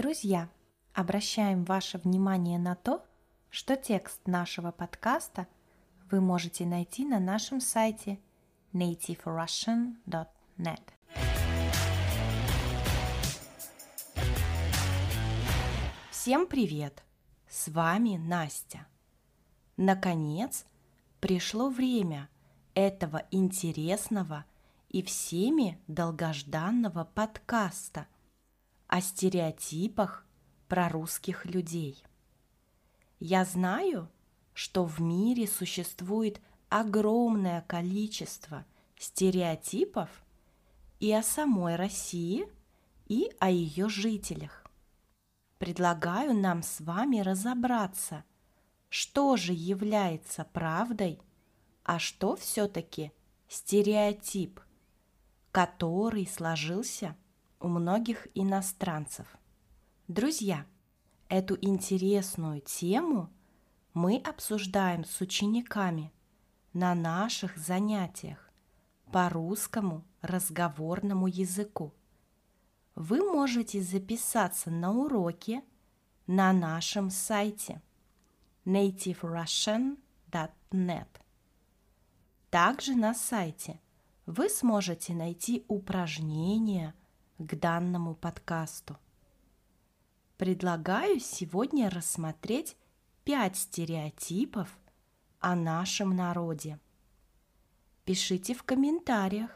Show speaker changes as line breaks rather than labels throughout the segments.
Друзья, обращаем ваше внимание на то, что текст нашего подкаста вы можете найти на нашем сайте nativerussian.net. Всем привет! С вами Настя. Наконец, пришло время этого интересного и всеми долгожданного подкаста о стереотипах про русских людей. Я знаю, что в мире существует огромное количество стереотипов и о самой России, и о ее жителях. Предлагаю нам с вами разобраться, что же является правдой, а что все-таки стереотип, который сложился у многих иностранцев. Друзья, эту интересную тему мы обсуждаем с учениками на наших занятиях по русскому разговорному языку. Вы можете записаться на уроки на нашем сайте nativerussian.net. Также на сайте вы сможете найти упражнения к данному подкасту. Предлагаю сегодня рассмотреть пять стереотипов о нашем народе. Пишите в комментариях,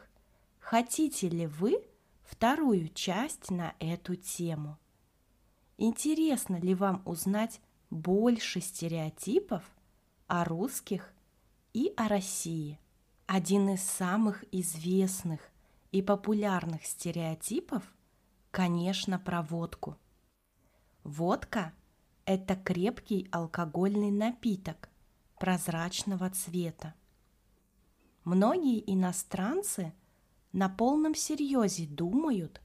хотите ли вы вторую часть на эту тему. Интересно ли вам узнать больше стереотипов о русских и о России? Один из самых известных и популярных стереотипов, конечно, про водку. Водка – это крепкий алкогольный напиток прозрачного цвета. Многие иностранцы на полном серьезе думают,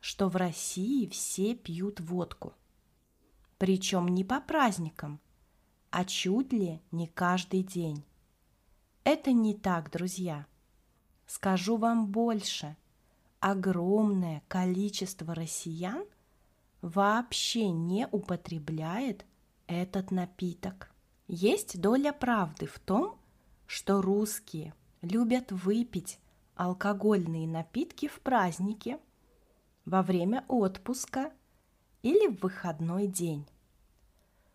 что в России все пьют водку. Причем не по праздникам, а чуть ли не каждый день. Это не так, друзья – Скажу вам больше. Огромное количество россиян вообще не употребляет этот напиток. Есть доля правды в том, что русские любят выпить алкогольные напитки в праздники, во время отпуска или в выходной день.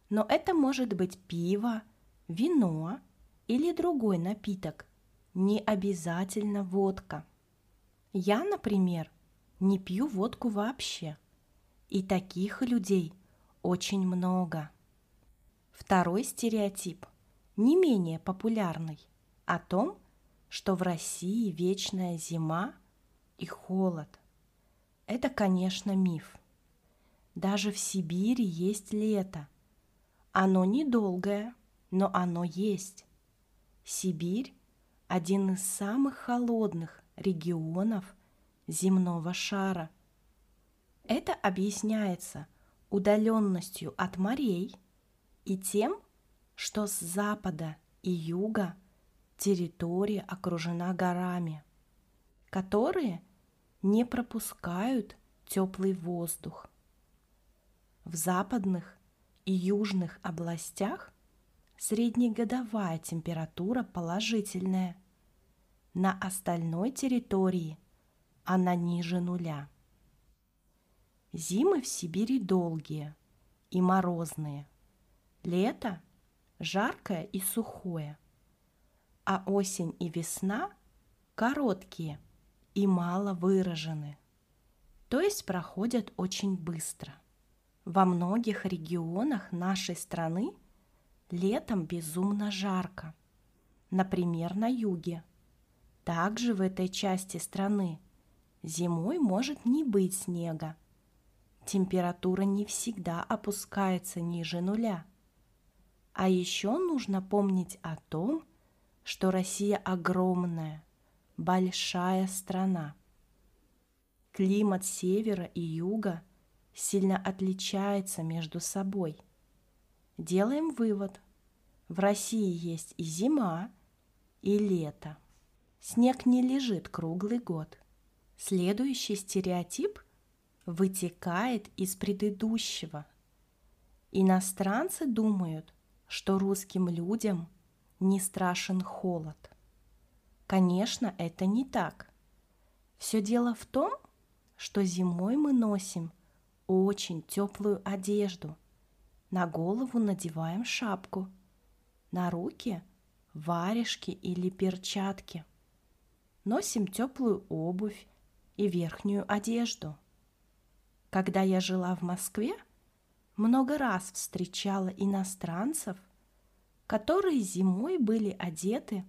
Но это может быть пиво, вино или другой напиток, не обязательно водка. Я, например, не пью водку вообще. И таких людей очень много. Второй стереотип, не менее популярный, о том, что в России вечная зима и холод. Это, конечно, миф. Даже в Сибири есть лето. Оно недолгое, но оно есть. Сибирь один из самых холодных регионов земного шара. Это объясняется удаленностью от морей и тем, что с запада и юга территория окружена горами, которые не пропускают теплый воздух. В западных и южных областях среднегодовая температура положительная. На остальной территории она ниже нуля. Зимы в Сибири долгие и морозные. Лето жаркое и сухое. А осень и весна короткие и мало выражены. То есть проходят очень быстро. Во многих регионах нашей страны – Летом безумно жарко. Например, на юге. Также в этой части страны зимой может не быть снега. Температура не всегда опускается ниже нуля. А еще нужно помнить о том, что Россия огромная, большая страна. Климат севера и юга сильно отличается между собой – Делаем вывод. В России есть и зима, и лето. Снег не лежит круглый год. Следующий стереотип – вытекает из предыдущего. Иностранцы думают, что русским людям не страшен холод. Конечно, это не так. Все дело в том, что зимой мы носим очень теплую одежду. На голову надеваем шапку, на руки варежки или перчатки. Носим теплую обувь и верхнюю одежду. Когда я жила в Москве, много раз встречала иностранцев, которые зимой были одеты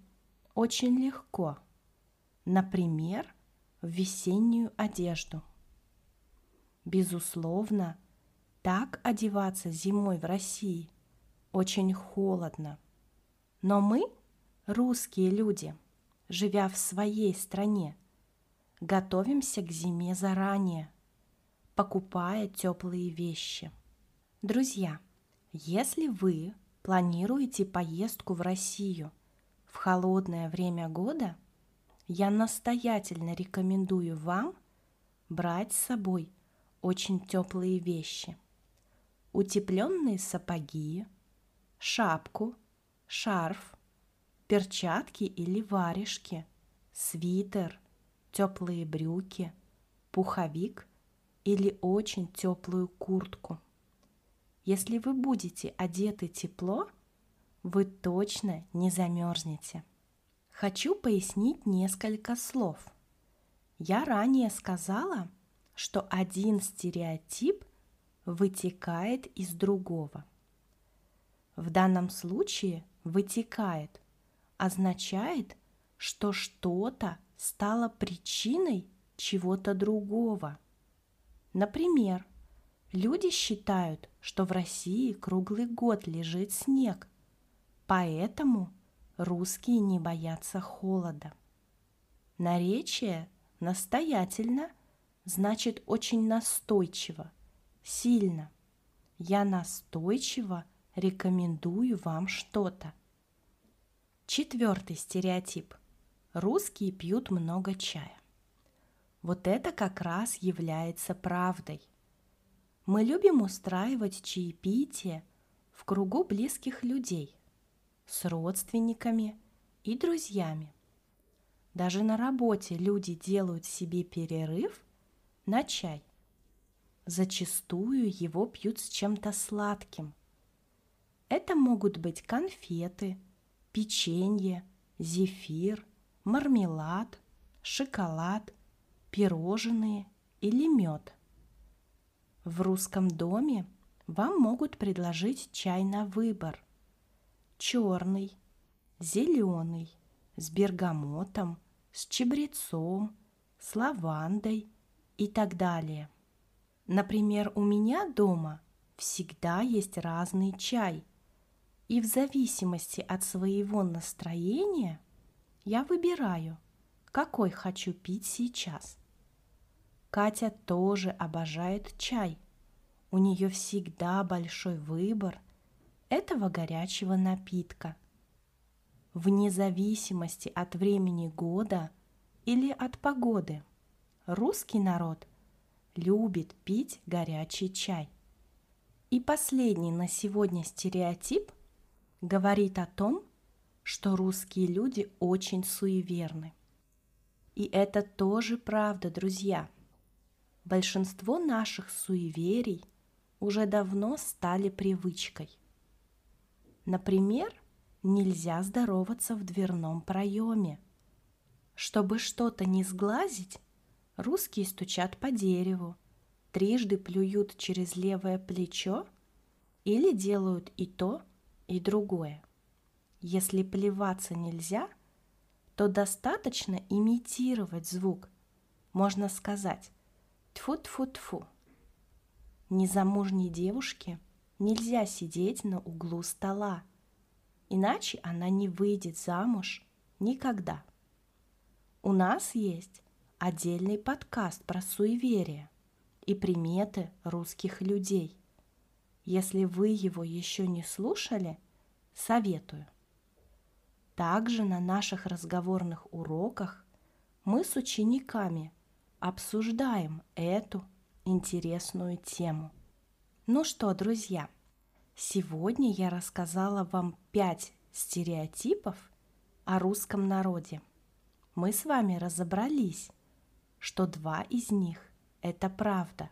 очень легко, например, в весеннюю одежду. Безусловно, так одеваться зимой в России очень холодно. Но мы, русские люди, живя в своей стране, готовимся к зиме заранее, покупая теплые вещи. Друзья, если вы планируете поездку в Россию в холодное время года, я настоятельно рекомендую вам брать с собой очень теплые вещи. Утепленные сапоги, шапку, шарф, перчатки или варежки, свитер, теплые брюки, пуховик или очень теплую куртку. Если вы будете одеты тепло, вы точно не замерзнете. Хочу пояснить несколько слов. Я ранее сказала, что один стереотип вытекает из другого. В данном случае вытекает означает, что что-то стало причиной чего-то другого. Например, люди считают, что в России круглый год лежит снег, поэтому русские не боятся холода. Наречие настоятельно значит очень настойчиво, сильно. Я настойчиво рекомендую вам что-то. Четвертый стереотип. Русские пьют много чая. Вот это как раз является правдой. Мы любим устраивать чаепитие в кругу близких людей, с родственниками и друзьями. Даже на работе люди делают себе перерыв на чай. Зачастую его пьют с чем-то сладким. Это могут быть конфеты – печенье, зефир, мармелад, шоколад, пирожные или мед. В русском доме вам могут предложить чай на выбор. Черный, зеленый, с бергамотом, с чебрецом, с лавандой и так далее. Например, у меня дома всегда есть разный чай – и в зависимости от своего настроения я выбираю, какой хочу пить сейчас. Катя тоже обожает чай. У нее всегда большой выбор этого горячего напитка. Вне зависимости от времени года или от погоды, русский народ любит пить горячий чай. И последний на сегодня стереотип – говорит о том, что русские люди очень суеверны. И это тоже правда, друзья. Большинство наших суеверий уже давно стали привычкой. Например, нельзя здороваться в дверном проеме. Чтобы что-то не сглазить, русские стучат по дереву, трижды плюют через левое плечо или делают и то, и другое. Если плеваться нельзя, то достаточно имитировать звук. Можно сказать «тьфу-тьфу-тьфу». Незамужней девушке нельзя сидеть на углу стола, иначе она не выйдет замуж никогда. У нас есть отдельный подкаст про суеверие и приметы русских людей. Если вы его еще не слушали, советую. Также на наших разговорных уроках мы с учениками обсуждаем эту интересную тему. Ну что, друзья, сегодня я рассказала вам пять стереотипов о русском народе. Мы с вами разобрались, что два из них – это правда.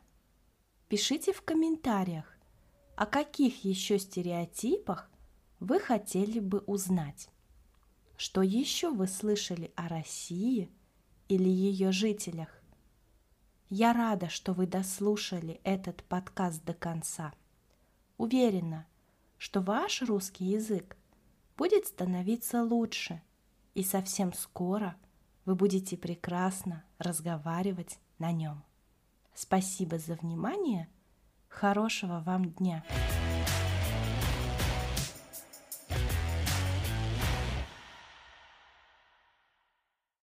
Пишите в комментариях, о каких еще стереотипах вы хотели бы узнать. Что еще вы слышали о России или ее жителях? Я рада, что вы дослушали этот подкаст до конца. Уверена, что ваш русский язык будет становиться лучше, и совсем скоро вы будете прекрасно разговаривать на нем. Спасибо за внимание. Хорошего вам дня!